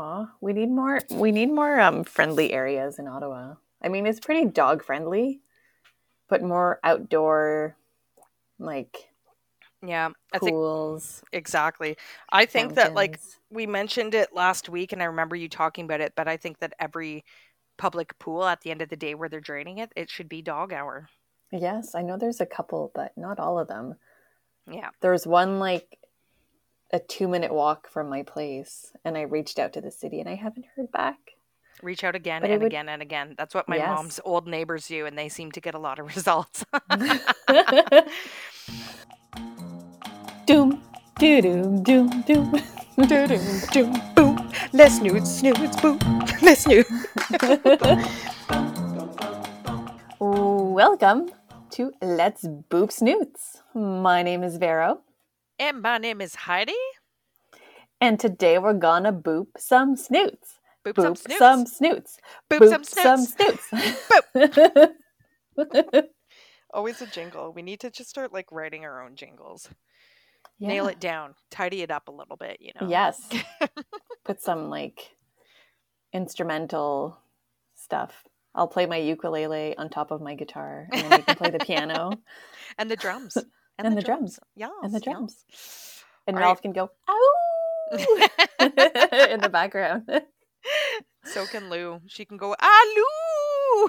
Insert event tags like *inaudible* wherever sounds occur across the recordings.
Oh, we need more. We need more um friendly areas in Ottawa. I mean, it's pretty dog friendly, but more outdoor, like Yeah, I think pools. exactly. I think that like we mentioned it last week and I remember you talking about it, but I think that every public pool at the end of the day where they're draining it, it should be dog hour. Yes, I know there's a couple, but not all of them. Yeah. There's one like a two minute walk from my place, and I reached out to the city, and I haven't heard back. Reach out again But and would- again and again. That's what my Yes. mom's old neighbors do and they seem to get a lot of *laughs* results. *laughs* doom, doo doom, doom, *laughs* doom. Doo-doo, doom, boom. Let's snoots, snoots, boom. Let's snoot. Welcome to Let's Boop Snoots. My name is Vero, And my name is Heidi. and today we're gonna boop some snoots. Boop, Boop some snoots. some snoots. Boop, some snoots. snoots. *laughs* *laughs* Always a jingle. We need to just start like writing our own jingles. Yeah. Nail it down. Tidy it up a little bit, you know. Yes. *laughs* Put some like instrumental stuff. I'll play my ukulele on top of my guitar, and then you can play the piano And the drums. And the drums. Yeah. And the drums. and All Ralph can go *laughs* ow *laughs* in the background. *laughs* so can Lou. She can go, ah, Lou.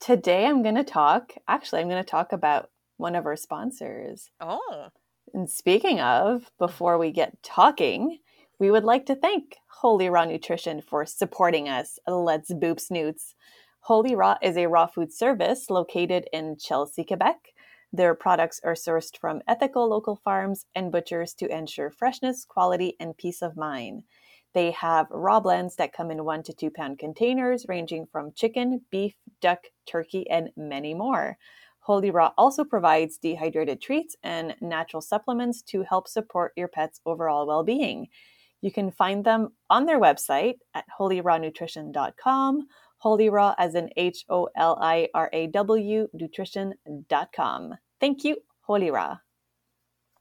Today I'm going to talk, actually, I'm going to talk about one of our sponsors. oh. And speaking of, before we get talking, we would like to thank Holy Raw Nutrition for supporting us. Let's boop snoots. Holy Raw is a raw food service located in Chelsea, Quebec. Their products are sourced from ethical local farms and butchers to ensure freshness, quality, and peace of mind. They have raw blends that come in one to two pound containers, ranging from chicken, beef, duck, turkey, and many more. Holy Raw also provides dehydrated treats and natural supplements to help support your pet's overall well being. You can find them on their website at holyrawnutrition.com, Holy Raw as in H O L I R A W nutrition.com. Thank you, Holy Raw.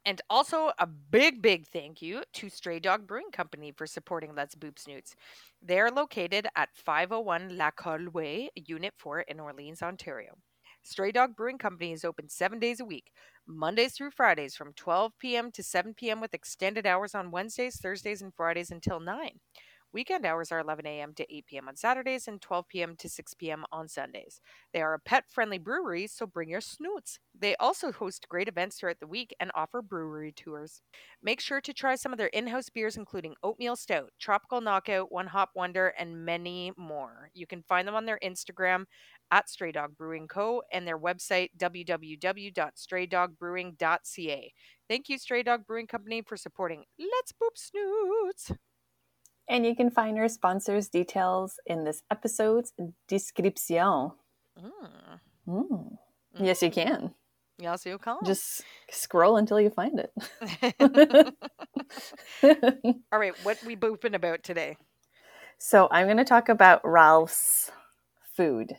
And also a big, big thank you to Stray Dog Brewing Company for supporting Let's Boop Snoots. They're located at 501 La Colle Way, Unit 4 in Orleans, Ontario. Stray Dog Brewing Company is open seven days a week, Mondays through Fridays from 12 p.m. to 7 p.m. with extended hours on Wednesdays, Thursdays, and Fridays until 9. Weekend hours are 11 a.m. to 8 p.m. on Saturdays and 12 p.m. to 6 p.m. on Sundays. They are a pet friendly brewery, so bring your snoots. They also host great events throughout the week and offer brewery tours. Make sure to try some of their in house beers, including Oatmeal Stout, Tropical Knockout, One Hop Wonder, and many more. You can find them on their Instagram at Stray Dog Brewing Co. and their website www.straydogbrewing.ca. Thank you, Stray Dog Brewing Company, for supporting Let's Boop Snoots. And you can find our sponsors' details in this episode's description. Mm. Mm. Yes, you can. Yes, you can. Just scroll until you find it. *laughs* All right, what we booping about today? so, I'm going to talk about Ralph's food,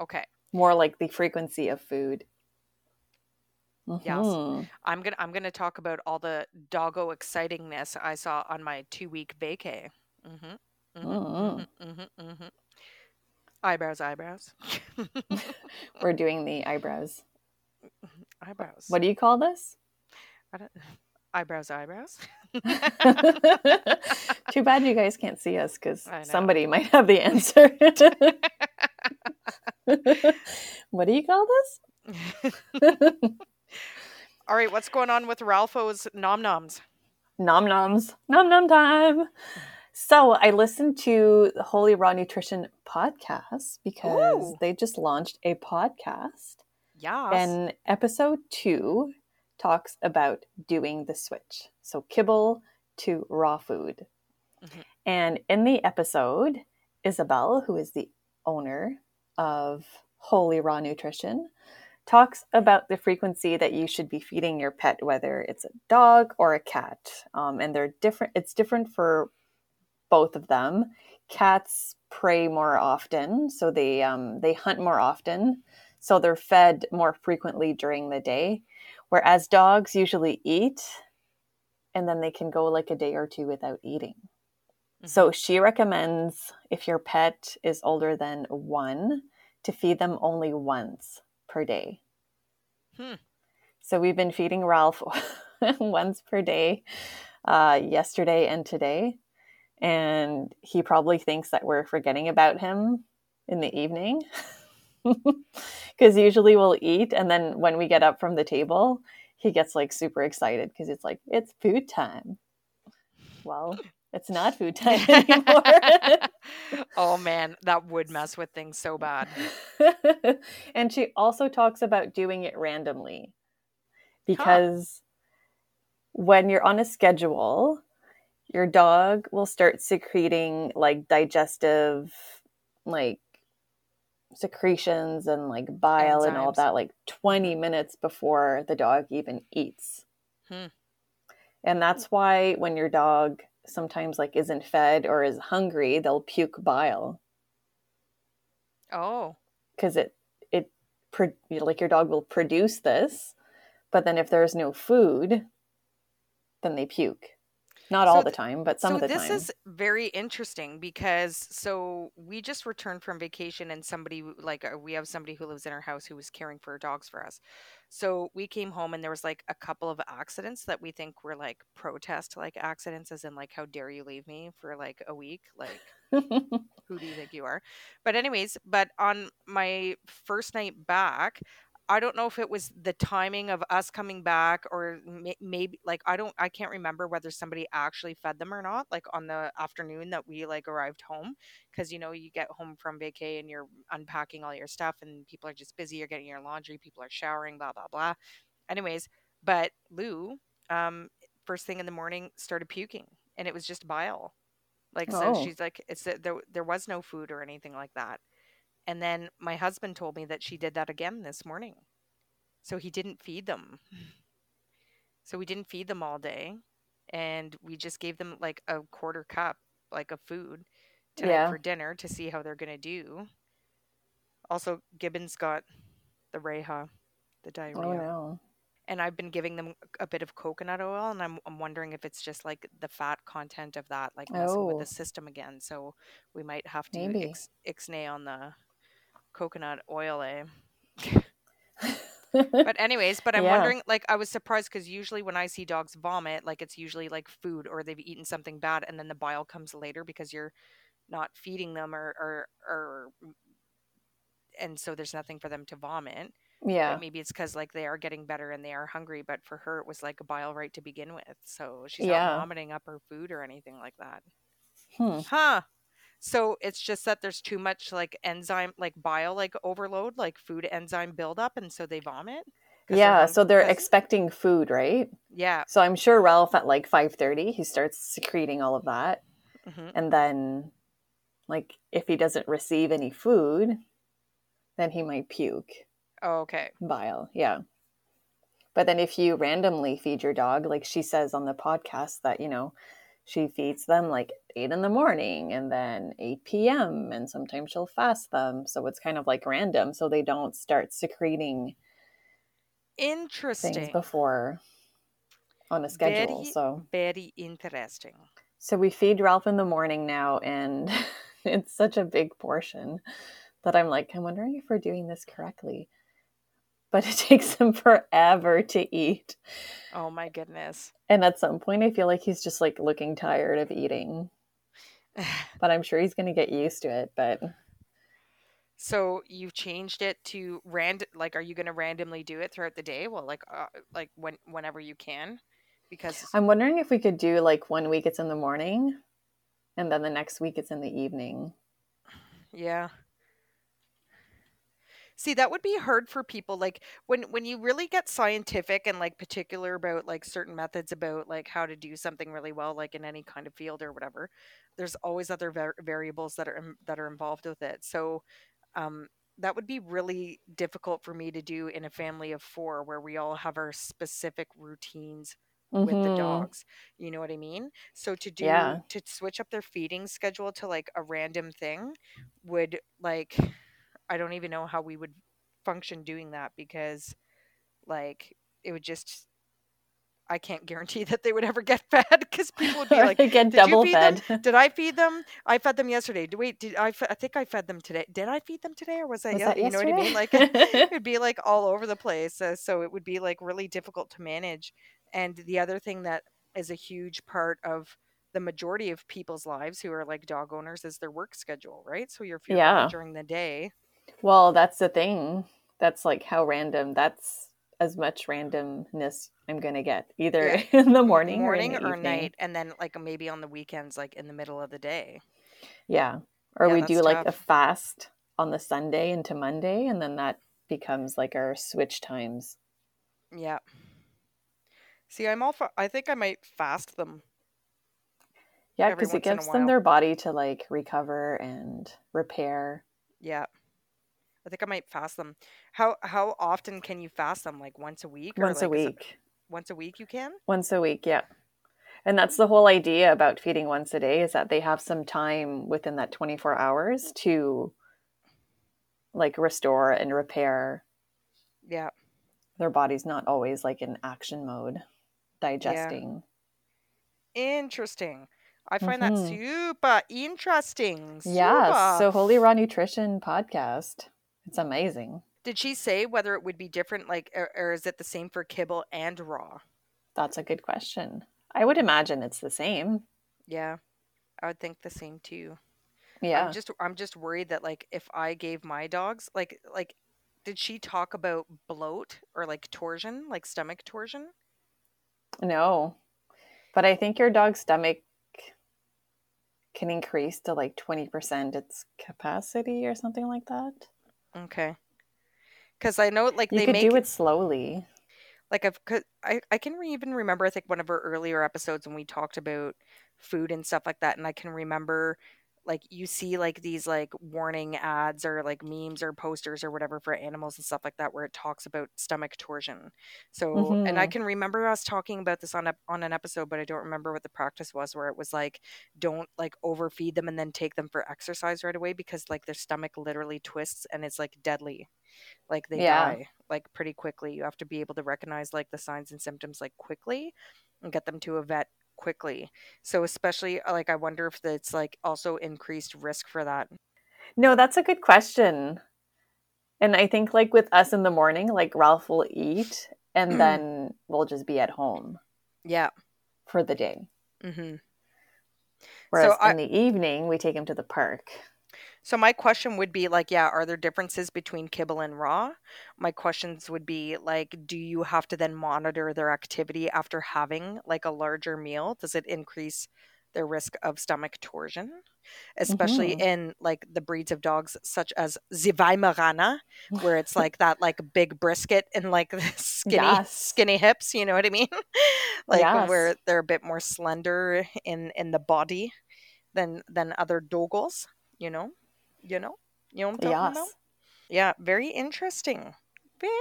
Okay. more like the frequency of food. Yes. Mhm. I'm gonna I'm gonna talk about all the doggo excitingness I saw on my two week vacay. Mm-hmm. Mm-hmm, Mm. mm-hmm, mm-hmm. Eyebrows, eyebrows, *laughs* We're doing the eyebrows. *laughs* eyebrows. What do you call this? *sighs* Eyebrows, eyebrows. *laughs* Too bad you guys can't see us because somebody might have the answer. what do you call this? All right, what's going on with Ralpho's nom noms? Nom noms. Nom nom time. So I listened to the Holy Raw Nutrition podcast because Ooh. they just launched a podcast. Yes. And episode two talks about doing the switch. So kibble to raw food. Mhm. And in the episode, Isabel, who is the owner of Holy Raw Nutrition, talks about the frequency that you should be feeding your pet, whether it's a dog or a cat. Um, and they're different. It's different for both of them. Cats prey more often, so they um, they hunt more often, so they're fed more frequently during the day. Whereas dogs usually eat and then they can go like a day or two without eating. Mm-hmm. So she recommends if your pet is older than one to feed them only once per day. Hmm. So we've been feeding Ralph *laughs* once per day uh, yesterday and today. And he probably thinks that we're forgetting about him in the evening. *laughs* Because usually we'll eat, and then when we get up from the table, he gets like super excited because it's like, it's food time. Well, it's not food *laughs* time anymore. *laughs* oh man, that would mess with things so bad. *laughs* and she also talks about doing it randomly because huh. when you're on a schedule, your dog will start secreting like digestive like secretions and like bile Enzymes. and all that like 20 minutes before the dog even eats. Hmm. And that's why when your dog sometimes like isn't fed or is hungry, they'll puke bile. Oh. Cuz it it like your dog will produce this, but then if there's no food, then they puke. Not so all the time, but some so of the time. So this is very interesting because so we just returned from vacation and somebody like uh, we have somebody who lives in our house who was caring for dogs for us. So we came home and there was like a couple of accidents that we think were like protest like accidents as in like how dare you leave me for like a week like *laughs* who do you think you are? But anyways, but on my first night back, I don't know if it was the timing of us coming back or maybe like I don't I can't remember whether somebody actually fed them or not like on the afternoon that we like arrived home because you know you get home from vacay and you're unpacking all your stuff and people are just busy you're getting your laundry people are showering blah blah blah. Anyways but Lou um first thing in the morning started puking and it was just bile. Like so oh. she's like it's there there was no food or anything like that and then my husband told me that she did that again this morning. So he didn't feed them. So we didn't feed them all day. And we just gave them like a quarter cup, like of food tonight yeah. for dinner to see how they're going to do. Also, Gibbons got the Reha, the oh, diarrhea. Oh, no. And I've been giving them a bit of coconut oil, and I'm, I'm wondering if it's just like the fat content of that, like messing oh. with the oh. system again. So we might have to Maybe. ix- ixnay on the coconut oil, eh? *laughs* but anyways, but I'm yeah. wondering, like, I was surprised because usually when I see dogs vomit, like it's usually like food or they've eaten something bad, and then the bile comes later because you're not feeding them or or or, and so there's nothing for them to vomit. Yeah, but maybe it's because like they are getting better and they are hungry, but for her it was like a bile right to begin with, so she's yeah. not vomiting up her food or anything like that. Hmm. Huh. So it's just that there's too much like enzyme, like bile, like overload, like food enzyme buildup, and so they vomit. Yeah, they're so they're expecting food, right? Yeah. So I'm sure Ralph at like 5:30 he starts secreting all of that, mm-hmm. and then, like, if he doesn't receive any food, then he might puke. Oh, okay. Bile, yeah. But then if you randomly feed your dog, like she says on the podcast, that you know she feeds them like 8 in the morning and then 8 p.m. and sometimes she'll fast them. So it's kind of like random so they don't start secreting interesting things before on a schedule. Very, so very interesting. So we feed Ralph in the morning now and *laughs* it's such a big portion that I'm like, I'm wondering if we're doing this correctly but it *laughs* takes him forever to eat. Oh my goodness. And at some point, I feel like he's just like looking tired of eating. *sighs* but I'm sure he's going to get used to it. But so you've changed it to random. Like, are you going to randomly do it throughout the day? Well, like, uh, like when whenever you can, because I'm wondering if we could do like one week it's in the morning, and then the next week it's in the evening. Yeah. See, that would be hard for people like when when you really get scientific and like particular about like certain methods about like how to do something really well like in any kind of field or whatever. There's always other var- variables that are that are involved with it. So um that would be really difficult for me to do in a family of 4 where we all have our specific routines with the mm-hmm. dogs. You know what I mean? So to do Yeah. to switch up their feeding schedule to like a random thing would like I don't even know how we would function doing that because like it would just I can't guarantee *laughs* that they would ever get *laughs* fed because people would be like, *laughs* "Did you feed fed. them? Did I feed them? I fed them yesterday. Wait, did I? fe- I think I fed them today. Did I feed them today, or was that? Was that you know what I mean? Like it'd be like all over the place. Uh, so it would be like really difficult to manage. And the other thing that is a huge part of the majority of people's lives who are like dog owners is their work schedule, right? So you're, you're Yeah. during the day, well, that's the thing. That's like how random. That's as much randomness I'm gonna get either Yeah. *laughs* in the morning, morning or, the or night, and then like maybe on the weekends, like in the middle of the day. Yeah. Or Yeah, we do like a fast on the Sunday into Monday, and then that becomes like our switch times. Yeah. See, I'm all for, I think I might fast them. Yeah, because it gives them their body to like recover and repair. Yeah. I think I might fast them. How how often can you fast them? Like once a week? or, Once a like, it- week. once a week you can? Once a week, yeah. And that's the whole idea about feeding once a day is that they have some time within that 24 hours to like restore and repair. Yeah. Their body's not always like in action mode, digesting. Interesting. I find Mhm. that super interesting. Yeah. Super. So Holy Raw Nutrition podcast. It's amazing. Did she say whether it would be different, like, or, or is it the same for kibble and raw? That's a good question. I would imagine it's the same. Yeah, I would think the same too. Yeah. I'm just, I'm just worried that like if I gave my dogs, like, like, did she talk about bloat or like torsion, like stomach torsion? No. But I think your dog's stomach can increase to like 20% its capacity or something like that. Okay. Because I know, like, You they could make do it slowly. like I've, 'cause I, I can re- even remember, I think one of our earlier episodes when we talked about food and stuff like that. And I can remember like you see like these like warning ads or like memes or posters or whatever for animals and stuff like that where it talks about stomach torsion. So, and I Mhm. can remember us talking about this on a, on an episode, but I don't remember what the practice was where it was like, don't like overfeed them and then take them for exercise right away because like their stomach literally twists and it's like deadly. Like they Yeah. die like pretty quickly. You have to be able to recognize like the signs and symptoms like quickly and get them to a vet quickly. So especially uh, like I wonder if it's like also increased risk for that. No, that's a good question. And I think like with us in the morning, like Ralph will eat and then we'll just be at home Yeah. for the day. Mm-hmm. Whereas I- in the evening, we take him to the park. So my question would be like, yeah, are there differences between kibble and raw? My questions would be like, do you have to then monitor their activity after having like a larger meal? Does it increase their risk of stomach torsion? Especially Mhm. in like the breeds of dogs such as the where it's *laughs* like that like big brisket and like the *laughs* skinny Yes. skinny hips, you know what I mean? *laughs* like Yes. where they're a bit more slender in in the body than than other doggos, you know? You know? You know what I'm talking about? Yeah, very interesting. Very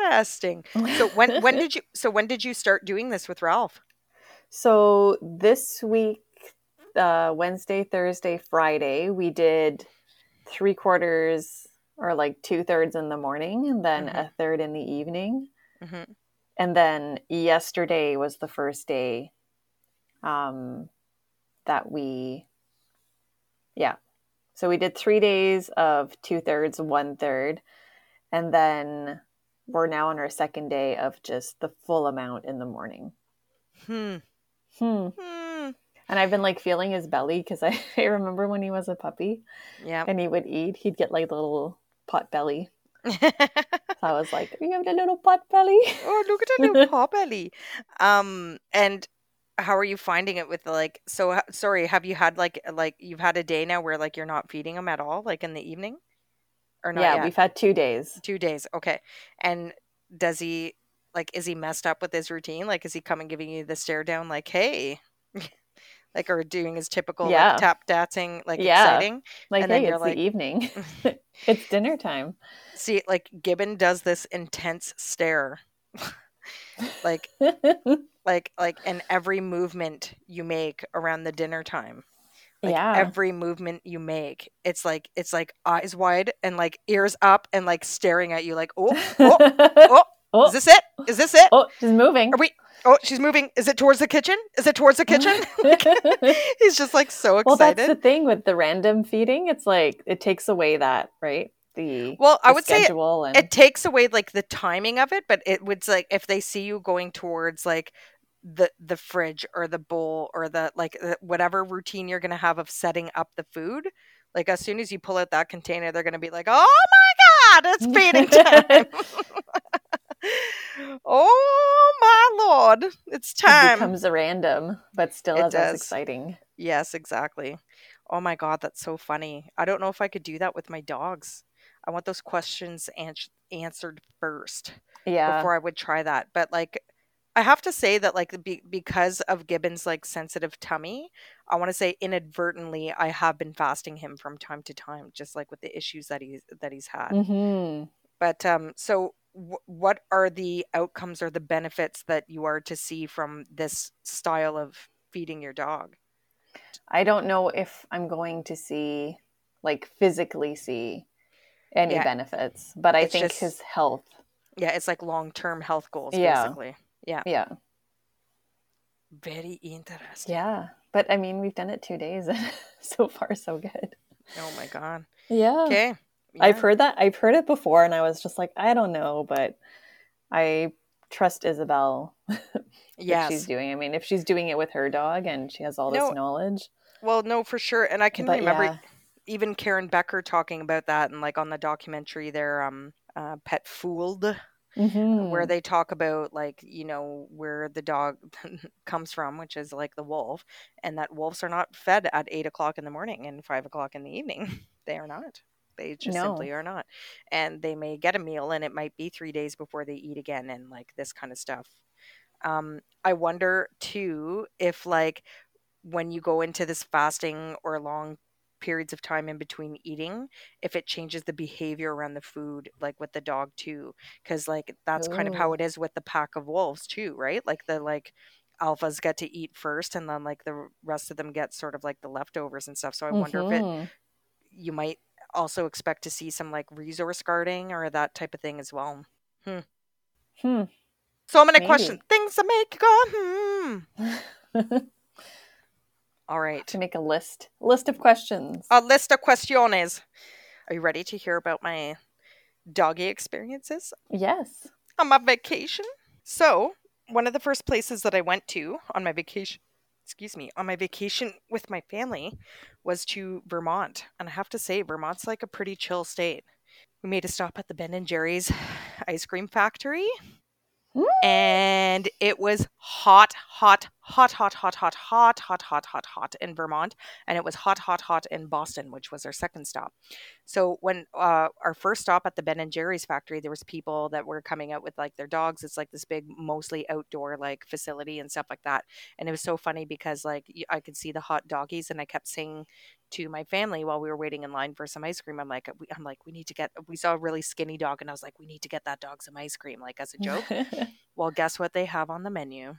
interesting. So when *laughs* when did you so when did you start doing this with Ralph? So this week, uh, Wednesday, Thursday, Friday, we did three quarters or like two thirds in the morning and then Mhm. a third in the evening. hmm And then yesterday was the first day um, that we, yeah. So we did three days of two thirds, one third. And then we're now on our second day of just the full amount in the morning. Hmm. Hmm. Hmm. And I've been like feeling his belly because I, *laughs* I remember when he was a puppy Yeah. and he would eat, he'd get like little pot belly. *laughs* So I was like, You have the little pot belly? oh, look at that *laughs* little pot belly. Um, and how are you finding it with like? So sorry, have you had like like you've had a day now where like you're not feeding them at all, like in the evening, or not yeah, yet? we've had two days. Two days. Okay. And does he like is he messed up with his routine? Like is he coming giving you the stare down like, hey? *laughs* like or doing his typical Yeah. like tap dancing like Yeah. exciting. Like, And then you're it's like- the evening. *laughs* *laughs* it's dinner time. See, like Gibbon does this intense stare. like like like in every movement you make around the dinner time. Like Yeah. every movement you make, it's like it's like eyes wide and like ears up and like staring at you like, oh, oh, *laughs* oh, oh, is this it? Is this it? oh, she's moving. Are we oh she's moving. Is it towards the kitchen? Is it towards the kitchen? *laughs* *laughs* He's just like so excited. well, that's the thing with the random feeding. It's like it takes away that, right? The well, I the would say it, and it takes away like the timing of it, but it would like if they see you going towards like the the fridge or the bowl or the like whatever routine you're gonna have of setting up the food, like as soon as you pull out that container, they're gonna be like, "Oh my god, it's feeding time!" *laughs* oh my lord, it's time it becomes a random, but still It as, as does. exciting. Yes, exactly. Oh my god, that's so funny. I don't know if I could do that with my dogs. I want those questions ans- answered first Yeah. before I would try that. But like I have to say that like be- because of Gibbon's like sensitive tummy, I want to say inadvertently I have been fasting him from time to time just like with the issues that he's that he's had. hmm But um so w- what are the outcomes or the benefits that you are to see from this style of feeding your dog? I don't know if I'm going to see, like, physically see any Yeah. benefits, but I It's think just- his health. Yeah, it's like long-term health goals Yeah. basically. Yeah. Yeah. Very interesting. Yeah. But I mean, we've done it two days and *laughs* so far, so good. Oh my god. Yeah. Okay. I've heard that. I've heard it before and I was just like, I don't know, but I trust Isabel *laughs* yeah. She's doing. I mean, if she's doing it with her dog and she has all this No, knowledge. Well, no, for sure. And I can But remember yeah. Even Karen Becker talking about that and like on the documentary there um uh, Pet Fooled where Mhm. they talk about like, you know, where the dog *laughs* comes from, which is like the wolf, and that wolves are not fed at eight o'clock in the morning and five o'clock in the evening. *laughs* they are not. They just simply are not. And they may get a meal and it might be three days before they eat again and like this kind of stuff. Um, I wonder too if like when you go into this fasting or long periods of time in between eating if it changes the behavior around the food like with the dog too because like that's kind of how it is with the pack of wolves too right like the like alphas get to eat first and then like the rest of them get sort of like the leftovers and stuff so i wonder if it Mhm. you might also expect to see some like resource guarding or that type of thing as well Hmm. hmm so many questions Maybe. things to make you go hmm *laughs* all right to make a list. List of questions. a list of questiones. Are you ready to hear about my doggy experiences yes. on my vacation? So, one of the first places that I went to on my vacation, excuse me, on my vacation with my family was to Vermont. And I have to say, Vermont's like a pretty chill state. We made a stop at the Ben and Jerry's ice cream factory Mm. and it was hot, hot, hot, hot, hot, hot, hot, hot, hot, hot, hot in Vermont, and it was hot, hot, hot in Boston, which was our second stop. So when uh, our first stop at the Ben and Jerry's factory, there was people that were coming out with like their dogs. It's like this big, mostly outdoor like facility and stuff like that. And it was so funny because like I could see the hot doggies, and I kept saying to my family while we were waiting in line for some ice cream, I'm like, I'm like, we need to get. We saw a really skinny dog, and I was like, we need to get that dog some ice cream, like as a joke. *laughs* Well, guess what they have on the menu?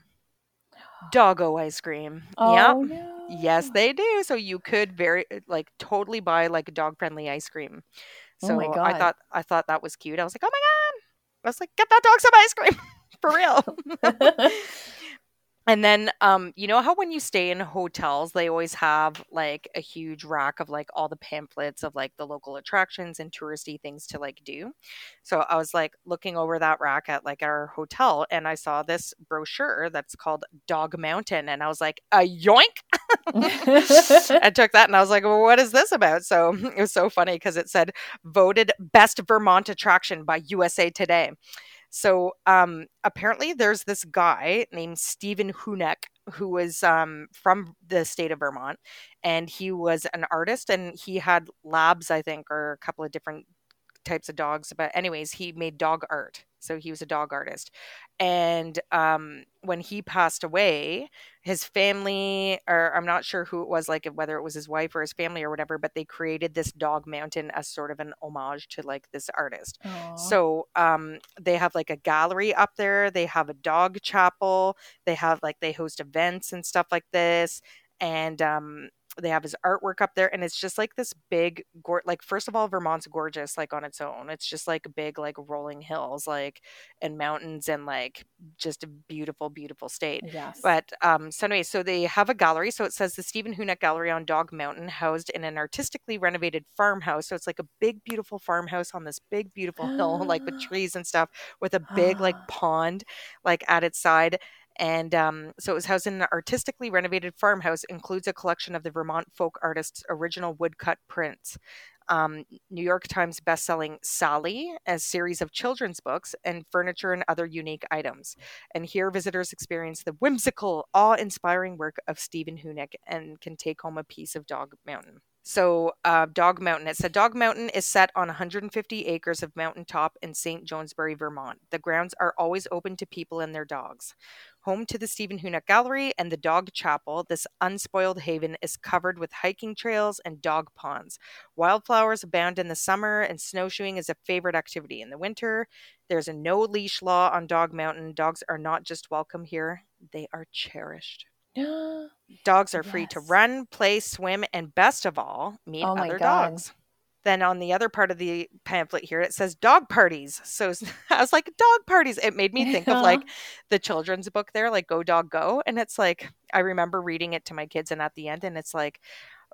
Doggo ice cream. oh, yep. no. Yes, they do. So you could very uh, like totally buy like a dog friendly ice cream. Oh So my I thought I thought that was cute. I was like, oh my god. I was like, get that dog some ice cream *laughs* for real. *laughs* *laughs* And then, um, you know how when you stay in hotels, they always have like a huge rack of like all the pamphlets of like the local attractions and touristy things to like do. So I was like looking over that rack at like our hotel, and I saw this brochure that's called Dog Mountain, and I was like, a yoink! *laughs* I took that and I was like, well, what is this about? So *laughs* it was so funny because it said voted best Vermont attraction by USA Today. So um, apparently, there's this guy named Stephen Huneck who was um, from the state of Vermont, and he was an artist, and he had labs, I think, or a couple of different types of dogs. But anyways, he made dog art, so he was a dog artist. And um, when he passed away, his family, or I'm not sure who it was, like whether it was his wife or his family or whatever, but they created this dog mountain as sort of an homage to like this artist. Aw. So um, they have like a gallery up there. They have a dog chapel. They have like they host events and stuff like this. And um, they have his artwork up there, and it's just like this big, go- like first of all, Vermont's gorgeous, like on its own. It's just like big, like rolling hills, like and mountains, and like just a beautiful, beautiful state. Yes. But um, so anyway, so they have a gallery. So it says the Stephen Huneck Gallery on Dog Mountain, housed in an artistically renovated farmhouse. So it's like a big, beautiful farmhouse on this big, beautiful hill, like with *gasps* trees and stuff, with a big like pond, like at its side. And um, so it was housed in an artistically renovated farmhouse, includes a collection of the Vermont folk artist's original woodcut prints. Um, New York Times bestselling Sally, a series of children's books, and furniture and other unique items. And here, visitors experience the whimsical, awe inspiring work of Stephen Huneck and can take home a piece of Dog Mountain. So, uh, Dog Mountain. It said Dog Mountain is set on 150 acres of mountaintop in St. Johnsbury, Vermont. The grounds are always open to people and their dogs. Home to the Stephen Huneck Gallery and the Dog Chapel, this unspoiled haven is covered with hiking trails and dog ponds. Wildflowers abound in the summer, and snowshoeing is a favorite activity in the winter. There's a no leash law on Dog Mountain. Dogs are not just welcome here, they are cherished. *gasps* Dogs are free to run, play, swim, and best of all, meet Oh other God. dogs. Then on the other part of the pamphlet here, it says dog parties. So *laughs* I was like, dog parties. It made me *laughs* think of like the children's book there, like Go Dog Go. And it's like, I remember reading it to my kids, and at the end, and it's like,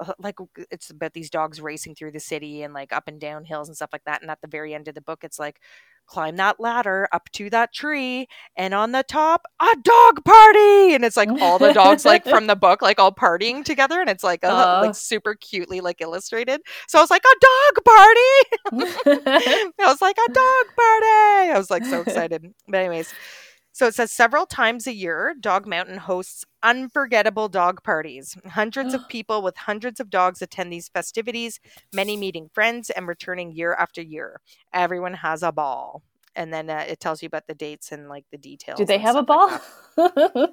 Uh, like it's about these dogs racing through the city and like up and down hills and stuff like that. And at the very end of the book, it's like, climb that ladder up to that tree, and on the top, a dog party. And it's like all the dogs like *laughs* from the book, like all partying together, and it's like Aw. like uh-huh. super cutely like illustrated. So I was like, a dog party. *laughs* *laughs* I was like, a dog party. I was like so excited. But anyways, so it says several times a year, Dog Mountain hosts unforgettable dog parties. Hundreds of *gasps* people with hundreds of dogs attend these festivities, many meeting friends and returning year after year. Everyone has a ball. And then uh, it tells you about the dates and like the details. Do they have a like ball? *laughs*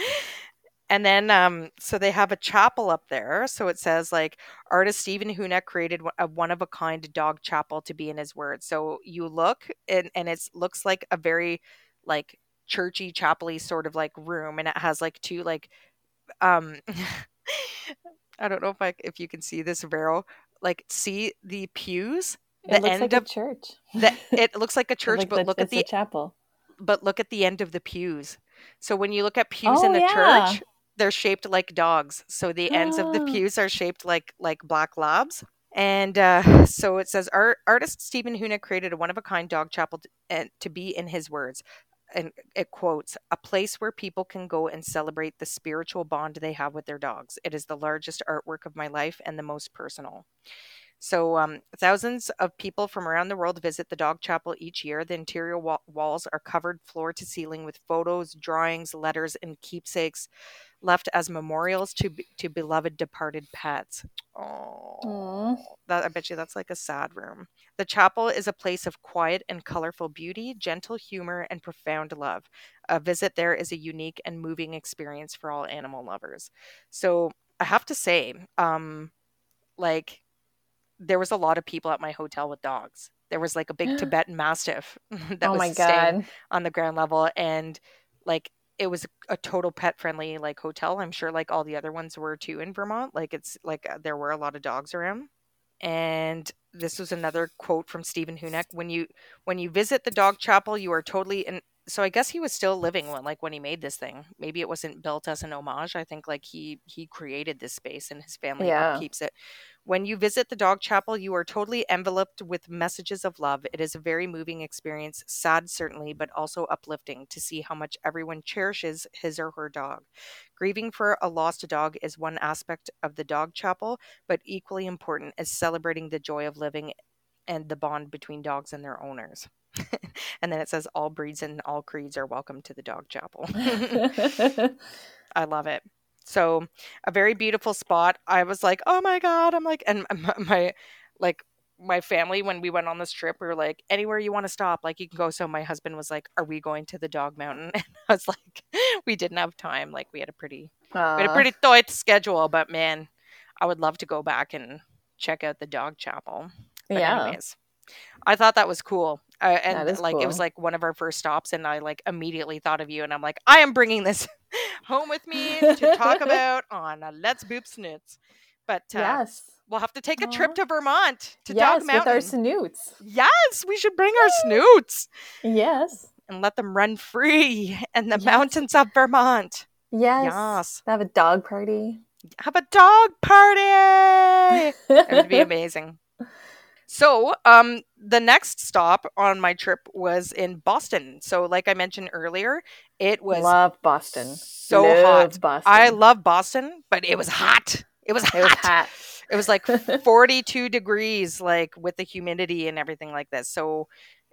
*laughs* and then um so they have a chapel up there so it says like artist stephen huneck created one- a one of a kind dog chapel to be in his words so you look and and it looks like a very like churchy chapely sort of like room and it has like two like um *laughs* i don't know if i if you can see this vero like see the pews the it looks end like of a church. the it looks like a *laughs* church Like but the- look at the chapel. but look at the end of the pews. So when you look at pews in Oh, the yeah. church, they're shaped like dogs. So the ends of the Ah. pews are shaped like like black labs. And uh, so it says, Art, artist Stephen Huna created a one of a kind dog chapel to, and to be, in his words, and it quotes, a place where people can go and celebrate the spiritual bond they have with their dogs. It is the largest artwork of my life and the most personal. So, um, thousands of people from around the world visit the dog chapel each year. The interior wa- walls are covered floor to ceiling with photos, drawings, letters, and keepsakes left as memorials to be- to beloved departed pets. Oh, that I bet you that's like a sad room. The chapel is a place of quiet and colorful beauty, gentle humor, and profound love. A visit there is a unique and moving experience for all animal lovers. So I have to say, um, like there was a lot of people at my hotel with dogs. There was like a big *gasps* Tibetan Mastiff *laughs* that oh was my staying on the ground level, and like it was a total pet friendly like hotel. I'm sure like all the other ones were too in Vermont. Like it's like uh, there were a lot of dogs around. And this was another quote from Stephen Huneck: "When you when you visit the dog chapel, you are totally in." So I guess he was still living when like when he made this thing. Maybe it wasn't built as an homage. I think like he he created this space and his family Yeah. upkeeps it. When you visit the dog chapel, you are totally enveloped with messages of love. It is a very moving experience, sad certainly, but also uplifting to see how much everyone cherishes his or her dog. Grieving for a lost dog is one aspect of the dog chapel, but equally important is celebrating the joy of living and the bond between dogs and their owners. *laughs* and then it says all breeds and all creeds are welcome to the dog chapel. *laughs* *laughs* I love it. So, a very beautiful spot. I was like, "Oh my god!" I'm like, and *laughs* my, like my family when we went on this trip, we were like, "Anywhere you want to stop, like you can go." So my husband was like, "Are we going to the Dog Mountain?" *laughs* And I was like, *laughs* "We didn't have time. Like we had a pretty we had a pretty tight schedule, but man, I would love to go back and check out the Dog Chapel." But yeah. anyways, I thought that was cool. Uh, and like it was like one of our first stops, and I like immediately thought of you, and I'm like, I am bringing this home with me *laughs* to talk about on Let's Boop Snoots. But uh, yes. we'll have to take a trip to Vermont to yes, Dog Mountain. with our snoots. yes, we should bring our snoots Yes. and let them run free *laughs* in the Yes. mountains of Vermont. Yes. Yes. Have a dog party. Have a dog party. *laughs* It would be amazing. So, um, the next stop on my trip was in Boston. So, like I mentioned earlier, it was Love Boston. so Love hot. Boston. I love Boston, but it was hot. It was hot. It was hot. It was like *laughs* 42 degrees, like with the humidity and everything like this. So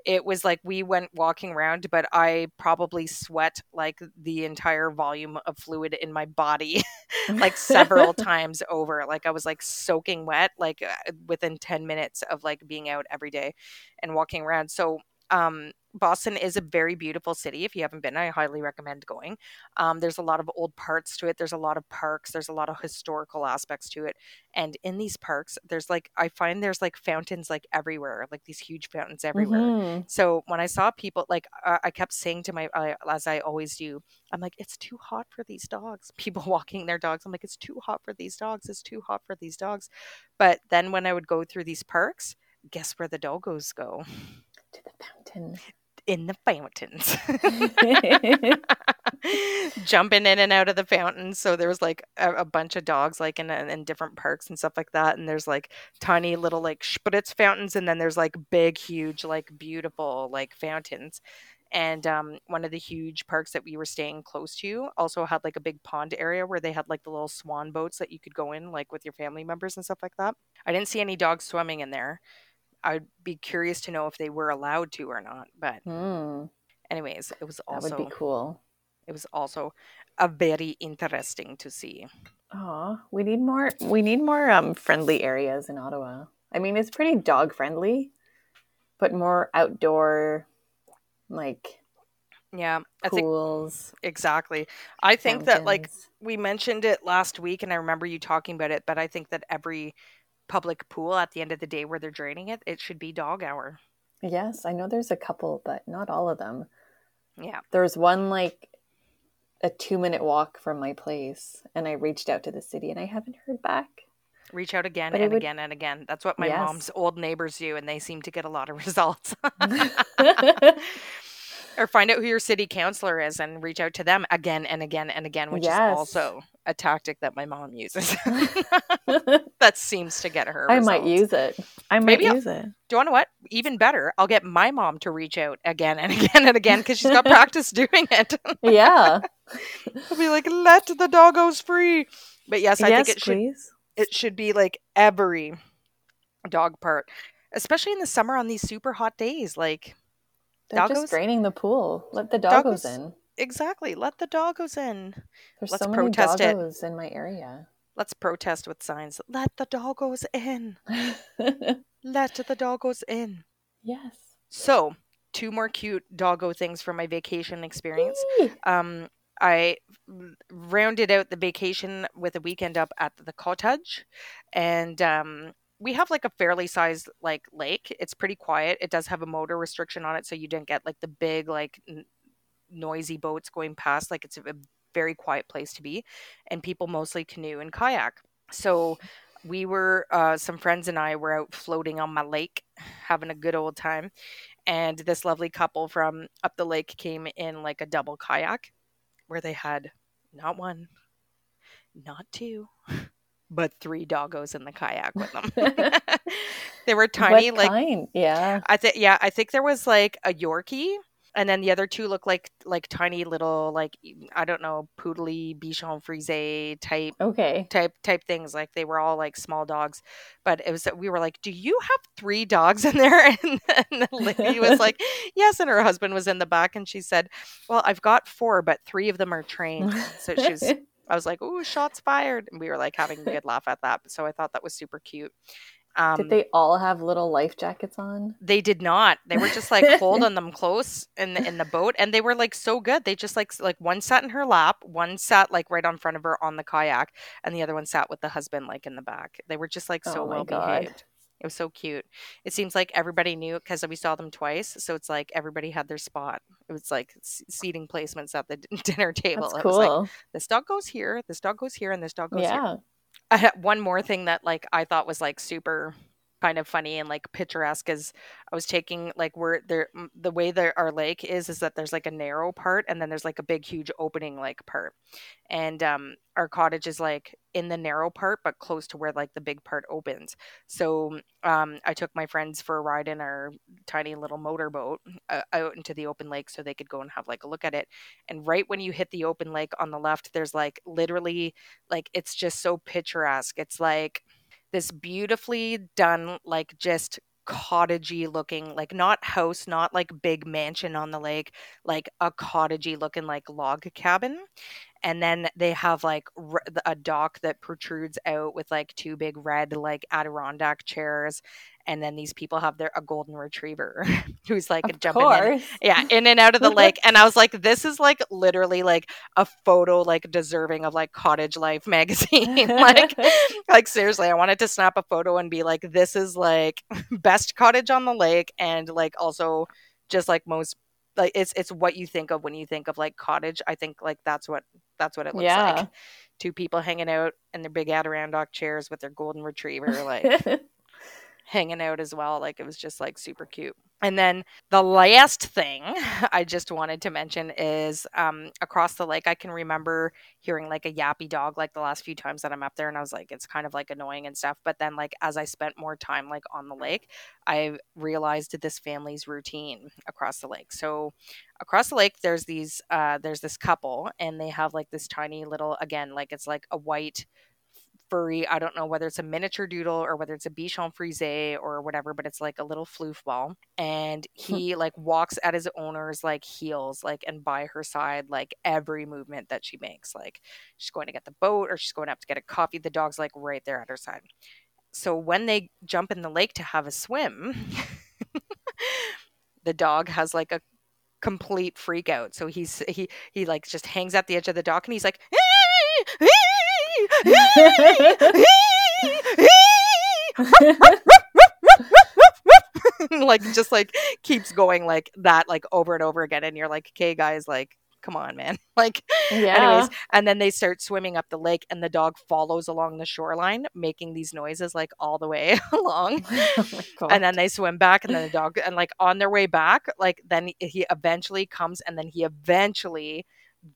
it was like we went walking around, but I probably sweat like the entire volume of fluid in my body, *laughs* like several *laughs* times over. Like I was like soaking wet, like uh, within 10 minutes of like being out every day and walking around. So, um, Boston is a very beautiful city. If you haven't been, I highly recommend going. Um, there's a lot of old parts to it. There's a lot of parks. There's a lot of historical aspects to it. And in these parks, there's like I find there's like fountains like everywhere, like these huge fountains everywhere. Mhm. So when I saw people, like uh, I kept saying to my, uh, as I always do, I'm like, it's too hot for these dogs. *laughs* People walking their dogs, I'm like, it's too hot for these dogs. It's too hot for these dogs. But then when I would go through these parks, guess where the doggos go? *laughs* To the fountain. In the fountains. *laughs* jumping in and out of the fountains. So there was like a, a bunch of dogs like in, in different parks and stuff like that. And there's like tiny little like spritz fountains, and then there's like big, huge, like beautiful like fountains. And um, one of the huge parks that we were staying close to also had like a big pond area where they had like the little swan boats that you could go in like with your family members and stuff like that. I didn't see any dogs swimming in there. I'd be curious to know if they were allowed to or not. But Hmm, anyways, it was also that would be cool. it was also a very interesting to see. Oh, we need more. We need more um, friendly areas in Ottawa. I mean, it's pretty dog friendly, but more outdoor, like Yeah, I think pools. exactly. I think that like we mentioned it last week and I remember you talking about it, but I think that every public pool at the end of the day where they're draining it, it should be dog hour. Yes, I know there's a couple, but not all of them. Yeah. There's one like a two minute walk from my place, and I reached out to the city, and I haven't heard back. Reach out again But and would- again and again. That's what my Yes. mom's old neighbors do and they seem to get a lot of *laughs* results. *laughs* *laughs* or find out who your city councilor is and reach out to them again and again and again, which Yes. is also a tactic that my mom uses. *laughs* *laughs* that seems to get her. I might use it. I might Maybe I'll- use it. Do you want to what? Even better, I'll get my mom to reach out again and *laughs* again and again because she's got practice doing it. Yeah. I'll be like, let the doggos free. But yes, I yes, think it should it should be like every dog part, especially in the summer on these super hot days. Like They're doggos? just draining the pool. Let the doggos Doggos- in. exactly, let the doggos in. There's let's so many protest it. doggos in my area. Let's protest with signs. Let the doggos in. *laughs* Let the doggos in. yes. So, two more cute doggo things from my vacation experience. Um, I rounded out the vacation with a weekend up at the cottage, and um, we have like a fairly sized like lake. It's pretty quiet. It does have a motor restriction on it, so you didn't get like the big like n- noisy boats going past. Like it's a very quiet place to be, and people mostly canoe and kayak. So we were uh, some friends and I were out floating on my lake, having a good old time, and this lovely couple from up the lake came in like a double kayak where they had not one, not two, *laughs* but three doggos in the kayak with them. *laughs* *laughs* they were tiny, what like kind? Yeah. I think yeah, I think there was like a Yorkie, and then the other two look like like tiny little like I don't know poodly Bichon Frise type Okay. type type things. Like they were all like small dogs, but it was we were like, "Do you have three dogs in there?" *laughs* And, and the lady was like, "Yes," and her husband was in the back, and she said, "Well, I've got four, but three of them are trained." So she was I was like, "Ooh, shots fired!" And we were like having a good laugh at that. So I thought that was super cute. Um, Did they all have little life jackets on? they did not. They were just like *laughs* holding them close in the in the boat, and they were like so good. They just like like one sat in her lap, one sat like right on front of her on the kayak, and the other one sat with the husband like in the back. They were just like so Oh well God. behaved. It was so cute. It seems like everybody knew because we saw them twice. So it's like everybody had their spot. It was like seating placements at the *laughs* dinner table. That's it was like cool. this dog goes here, this dog goes here, and this dog goes here. Yeah. I had one more thing that like I thought was like super kind of funny and like picturesque is I was taking like where there the way that our lake is is that there's like a narrow part and then there's like a big huge opening like part. And um our cottage is like in the narrow part but close to where like the big part opens. So um I took my friends for a ride in our tiny little motorboat uh, out into the open lake so they could go and have like a look at it. And right when you hit the open lake on the left there's like literally like it's just so picturesque. It's like this beautifully done, like just cottagey looking, like not house, not like big mansion on the lake, like a cottagey looking like log cabin. And then they have like r- a dock that protrudes out with like two big red like Adirondack chairs. And then these people have their a golden retriever *laughs* who's like Of jumping in yeah *laughs* in and out of the lake and i was like this is like literally like a photo like deserving of like cottage life *laughs* magazine. Like like seriously i wanted to snap a photo and be like this is like best cottage on the lake and like also just like most like it's it's what you think of when you think of like cottage. I think like that's what that's what it looks Yeah. like two people hanging out in their big adirondack chairs with their golden retriever like hanging out as well. Like it was just like super cute. And then the last thing *laughs* I just wanted to mention is um, across the lake, I can remember hearing like a yappy dog like the last few times that I'm up there. And I was like, it's kind of like annoying and stuff. But then, like, as I spent more time like on the lake, I realized this family's routine across the lake. So, across the lake, there's these, uh, there's this couple, and they have like this tiny little, again, like it's like a white furry. I don't know whether it's a miniature doodle or whether it's a Bichon Frise or whatever, but it's like a little floof ball. And hmm. he like walks at his owner's like heels, like and by her side, like every movement that she makes. Like she's going to get the boat or she's going up to get a coffee. The dog's like right there at her side. So when they jump in the lake to have a swim, *laughs* the dog has like a complete freak out. So he's he he like just hangs at the edge of the dock and he's like *laughs* like just like keeps going like that like over and over again and you're like okay guys like come on man. *laughs* Like yeah. anyways and then they start swimming up the lake and the dog follows along the shoreline making these noises like all the way *laughs* along. Oh and then they swim back and then the dog and like on their way back like then he eventually comes and then he eventually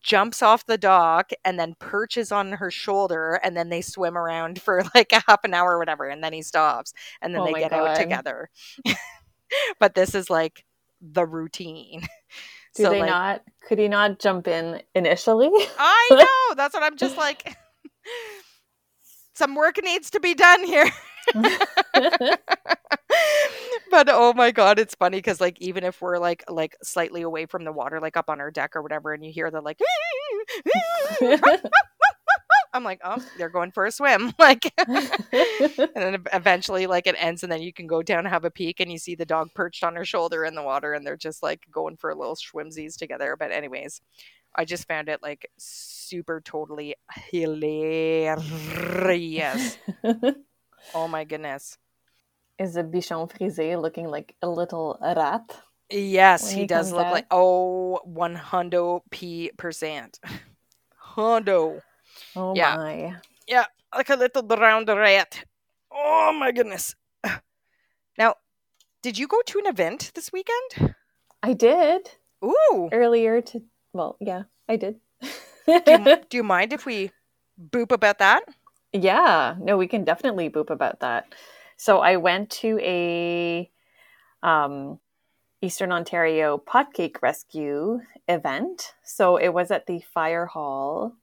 jumps off the dock and then perches on her shoulder and then they swim around for *laughs* like a half an hour or whatever and then he stops and then Oh they get out together *laughs* but this is like the routine Do so they like not? Could he not jump in initially? i *laughs* know that's what i'm just like some work needs to be done here *laughs* but oh my god it's funny because like even if we're like like slightly away from the water like up on our deck or whatever and you hear the like *laughs* i'm like oh they're going for a swim *laughs* like and then eventually like it ends and then you can go down and have a peek and you see the dog perched on her shoulder in the water and they're just like going for a little swimsies together but anyways i just found it like super totally hilarious. Oh my goodness Is a bichon frisé looking like a little rat? Yes, he, he does look out? like oh one hundo p percent. *laughs* Hundo. Oh Yeah. my. Yeah, like a little drowned rat. Oh my goodness. *sighs* Now, did you go to an event this weekend? I did Ooh. earlier to well, yeah, I did. Do you, *laughs* do you mind if we boop about that? Yeah, no, we can definitely boop about that. So I went to a um, Eastern Ontario potcake rescue event. So it was at the fire hall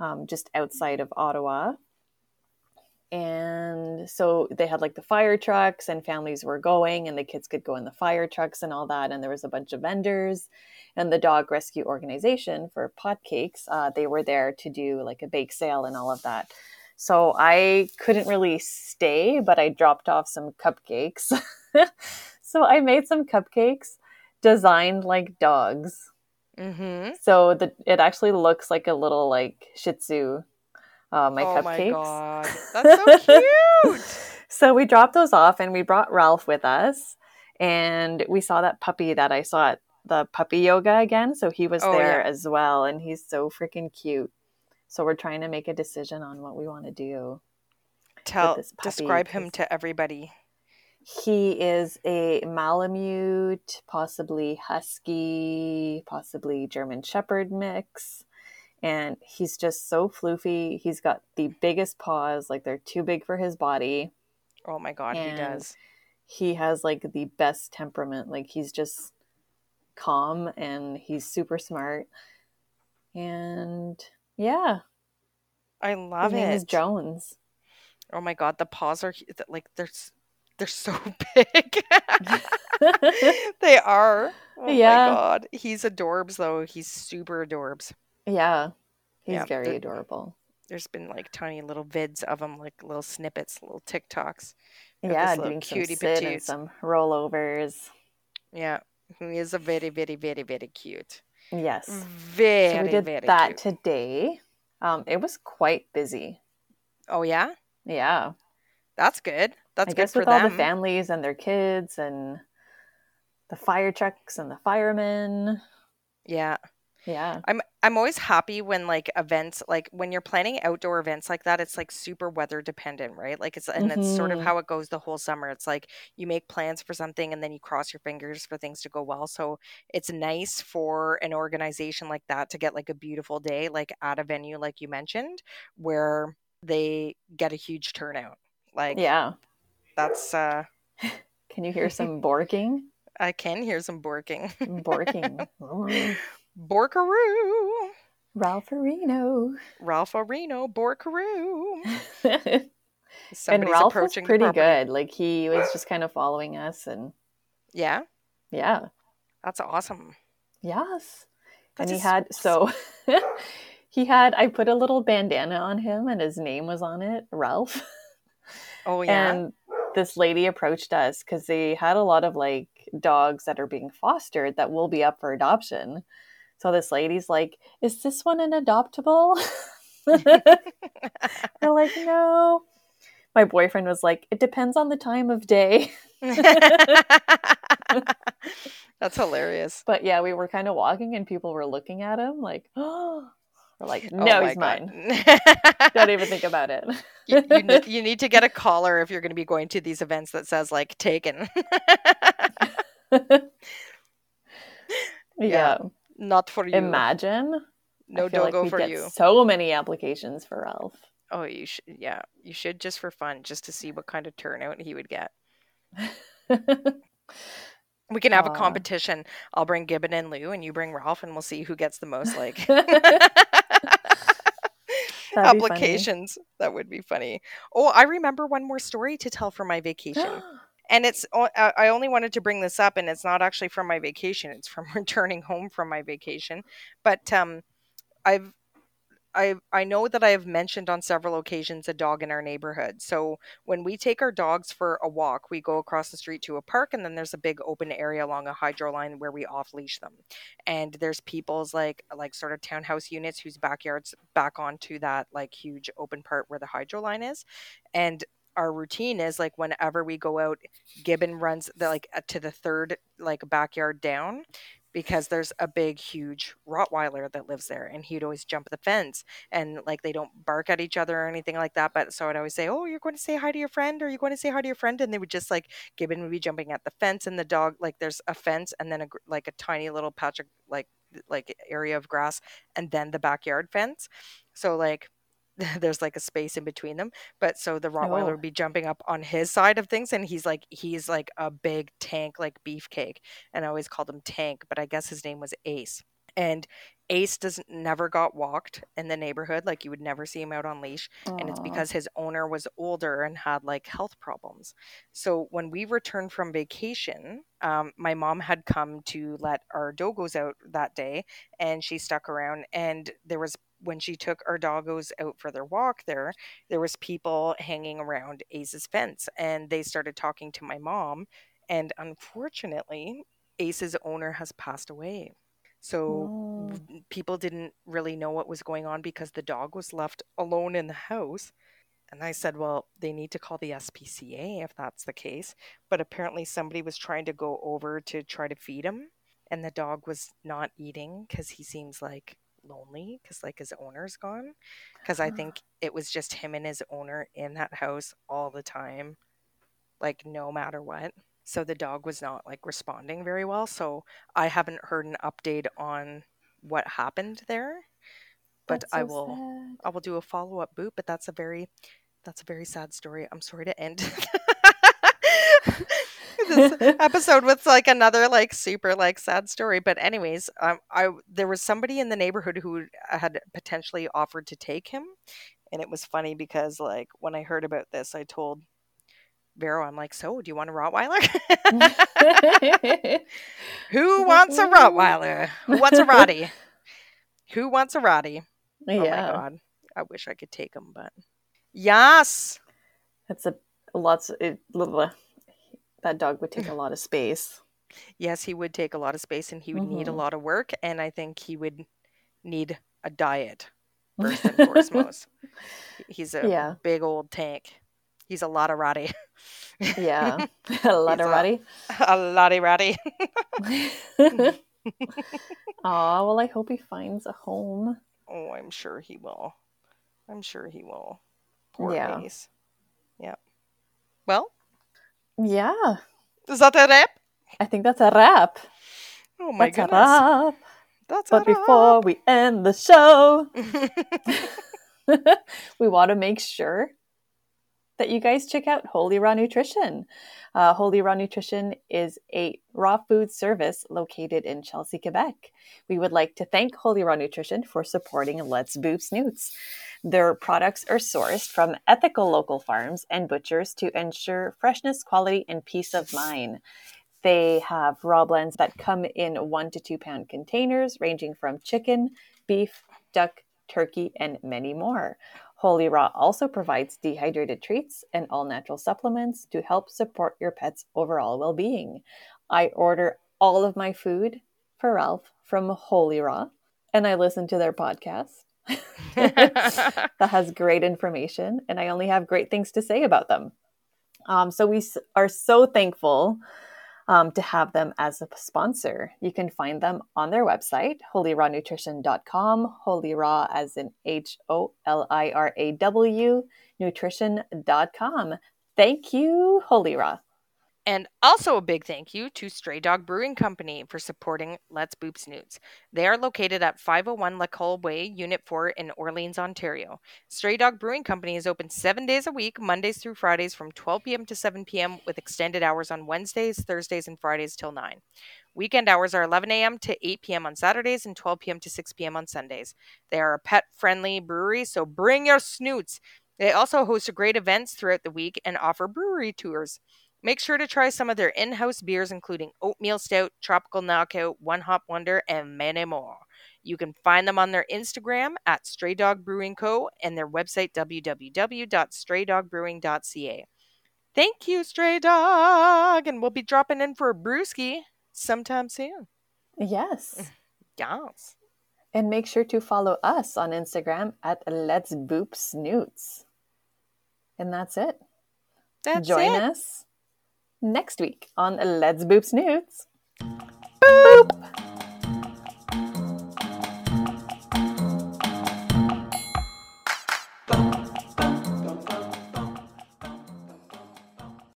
um, just outside of Ottawa. And so they had like the fire trucks, and families were going, and the kids could go in the fire trucks and all that. And there was a bunch of vendors, and the dog rescue organization for potcakes. Uh, they were there to do like a bake sale and all of that. So I couldn't really stay, but I dropped off some cupcakes. *laughs* so I made some cupcakes designed like dogs. Mm-hmm. So the it actually looks like a little like Shih Tzu. Uh, my oh cupcakes. my god. That's so cute. *laughs* so we dropped those off and we brought Ralph with us. And we saw that puppy that I saw at the puppy yoga again. So he was Oh, there yeah. as well. And he's so freaking cute. So we're trying to make a decision on what we want to do. Tell describe him to everybody. He is a Malamute, possibly Husky, possibly German Shepherd mix. And he's just so floofy. He's got the biggest paws, like they're too big for his body. Oh my god, he And- does. He has like the best temperament. Like he's just calm and he's super smart. And yeah, I love his name it. is Jones. Oh my god, the paws are like they're they're so *laughs* big. *laughs* they are. Oh Yeah. my god, he's adorbs though. He's super adorbs. yeah, he's Yeah, very adorable. There's been like tiny little vids of him, like little snippets, little TikToks. Yeah, doing some sit and some rollovers. Yeah, he is a very, very, very, very cute. Yes. Very, so we did very that cute. today. Um, it was quite busy. oh yeah, Yeah. that's good. That's I good guess for with all the families and their kids and the fire trucks and the firemen. yeah. Yeah. I'm I'm always happy when like events like when you're planning outdoor events like that it's like super weather dependent, right? Like it's and it's sort of Mhm. how it goes the whole summer. It's like you make plans for something and then you cross your fingers for things to go well. So it's nice for an organization like that to get like a beautiful day like at a venue like you mentioned where they get a huge turnout. Like Yeah. that's uh *laughs* Can you hear *laughs* some borking? I can hear some borking. Borking. *laughs* Borkaroo. Ralph Areno. Ralph Areno, Borkaroo. *laughs* and Somebody's Ralph was approaching pretty good. Like he was just kind of following us and Yeah, yeah. that's awesome. Yes. That and he had so *laughs* he had I put a little bandana on him and his name was on it, Ralph. Oh *laughs* yeah. And this lady approached us because they had a lot of like dogs that are being fostered that will be up for adoption. So this lady's like, "Is this one an adoptable?" *laughs* They're like, "No." My boyfriend was like, "It depends on the time of day." *laughs* that's hilarious. But yeah, we were kind of walking and people were looking at him like, "Oh." *gasps* We're like, Oh "No, my he's God. mine." *laughs* Don't even think about it. you, you, ne- you need to get a collar if you're going to be going to these events that says like taken. yeah. Not for you. Imagine. no feel like for you. So many applications for Ralph. Oh, you should. Yeah, you should just for fun, just to see what kind of turnout he would get. *laughs* We can have a competition. I'll bring Gibbon and Lou, and you bring Ralph, and we'll see who gets the most like *laughs* *laughs* applications. That would be funny. Oh, I remember one more story to tell for my vacation. *gasps* *gasps* *gasps* and it's i only wanted to bring this up, and it's not actually from my vacation. It's from *laughs* returning home from my vacation. But um, I've I I know that I have mentioned on several occasions a dog in our neighborhood. So when we take our dogs for a walk, we go across the street to a park, and then there's a big open area along a hydro line where we off leash them. And there's people's like like sort of townhouse units whose backyards back onto that like huge open part where the hydro line is, and our routine is like whenever we go out gibbon runs the like uh, to the third like backyard down because there's a big huge rottweiler that lives there and he'd always jump the fence and like they don't bark at each other or anything like that but so i'd always say oh you're going to say hi to your friend or you're going to say hi to your friend and they would just like gibbon would be jumping at the fence and the dog like there's a fence and then a like a tiny little patch of like like area of grass and then the backyard fence. So like *laughs* there's like a space in between them but so the rottweiler Oh. would be jumping up on his side of things and he's like he's like a big tank like beefcake and i always called him tank but i guess his name was ace and ace doesn't never got walked in the neighborhood like you would never see him out on leash and it's because his owner was older and had like health problems. So when we returned from vacation, um, my mom had come to let our doggos out that day, and she stuck around. And there was when she took our doggos out for their walk there, there was people hanging around Ace's fence, and they started talking to my mom. And unfortunately, Ace's owner has passed away. So Oh. people didn't really know what was going on because the dog was left alone in the house And I said, well, they need to call the SPCA if that's the case. But apparently, somebody was trying to go over to try to feed him, and the dog was not eating because he seems like lonely because like his owner's gone. Because I uh-huh. think it was just him and his owner in that house all the time, like no matter what. So the dog was not like responding very well. So I haven't heard an update on what happened there but That's I will sad. I will do a follow up boot. But that's a very that's a very sad story. I'm sorry to end *laughs* this *laughs* episode with like another like super like sad story. But anyways, um, I there was somebody in the neighborhood who had potentially offered to take him, and it was funny because like when I heard about this, I told Vero, I'm like, so do you want a Rottweiler? *laughs* Who wants a Rottweiler? Who wants a Rottie? *laughs* Who wants a Rottie? Oh my yeah, god. I wish I could take him, but yes. that's a lots. It, blah, that dog would take a *laughs* lot of space. Yes, he would take a lot of space and he would need a Mhm. lot of work and I think he would need a diet first and foremost. *laughs* He's a Yeah. big old tank. He's a lot of ratty. yeah, *laughs* a lot of a- a ratty. Aw, well, I hope he finds a home. Oh, I'm sure he will. I'm sure he will. Poor Yeah. Mace. Yeah. Well, Yeah, is that a wrap? I think that's a wrap. Oh my That's a goodness. wrap. That's But a wrap. before we end the show, *laughs* *laughs* we want to make sure that you guys check out Holy Raw Nutrition. Uh, Holy Raw Nutrition is a raw food service located in Chelsea, Quebec. We would like to thank Holy Raw Nutrition for supporting Let's Boop Snoots. Their products are sourced from ethical local farms and butchers to ensure freshness, quality, and peace of mind. They have raw blends that come in one to two pound containers, ranging from chicken, beef, duck, turkey, and many more. Holy Raw also provides dehydrated treats and all natural supplements to help support your pet's overall well being. I order all of my food for Ralph from Holy Raw, and I listen to their podcast. *laughs* that has great information, and I only have great things to say about them. Um, so we are so thankful um, to have them as a sponsor. You can find them on their website, holyrawnutrition.com, holy raw as in H O L I R A W, nutrition.com. Thank you, Holy Raw. And also a big thank you to Stray Dog Brewing Company for supporting Let's Boop Snoots. They are located at 501 Lacolle Way, Unit 4 in Orleans, Ontario. Stray Dog Brewing Company is open seven days a week, Mondays through Fridays from 12 p.m. to 7 p.m., with extended hours on Wednesdays, Thursdays, and Fridays till 9. Weekend hours are 11 a.m. to 8 p.m. on Saturdays and 12 p.m. to 6 p.m. on Sundays. They are a pet friendly brewery, so bring your snoots. They also host great events throughout the week and offer brewery tours. Make sure to try some of their in house beers, including Oatmeal Stout, Tropical Knockout, One Hop Wonder, and many more. You can find them on their Instagram at Stray Dog Brewing Co. and their website www.straydogbrewing.ca. Thank you, Stray Dog, and we'll be dropping in for a brewski sometime soon. Yes. Mm, yes. And make sure to follow us on Instagram at Let's Boop Snoots. And that's it. That's Join it. us next week on Let's Boop Snoots. Boop.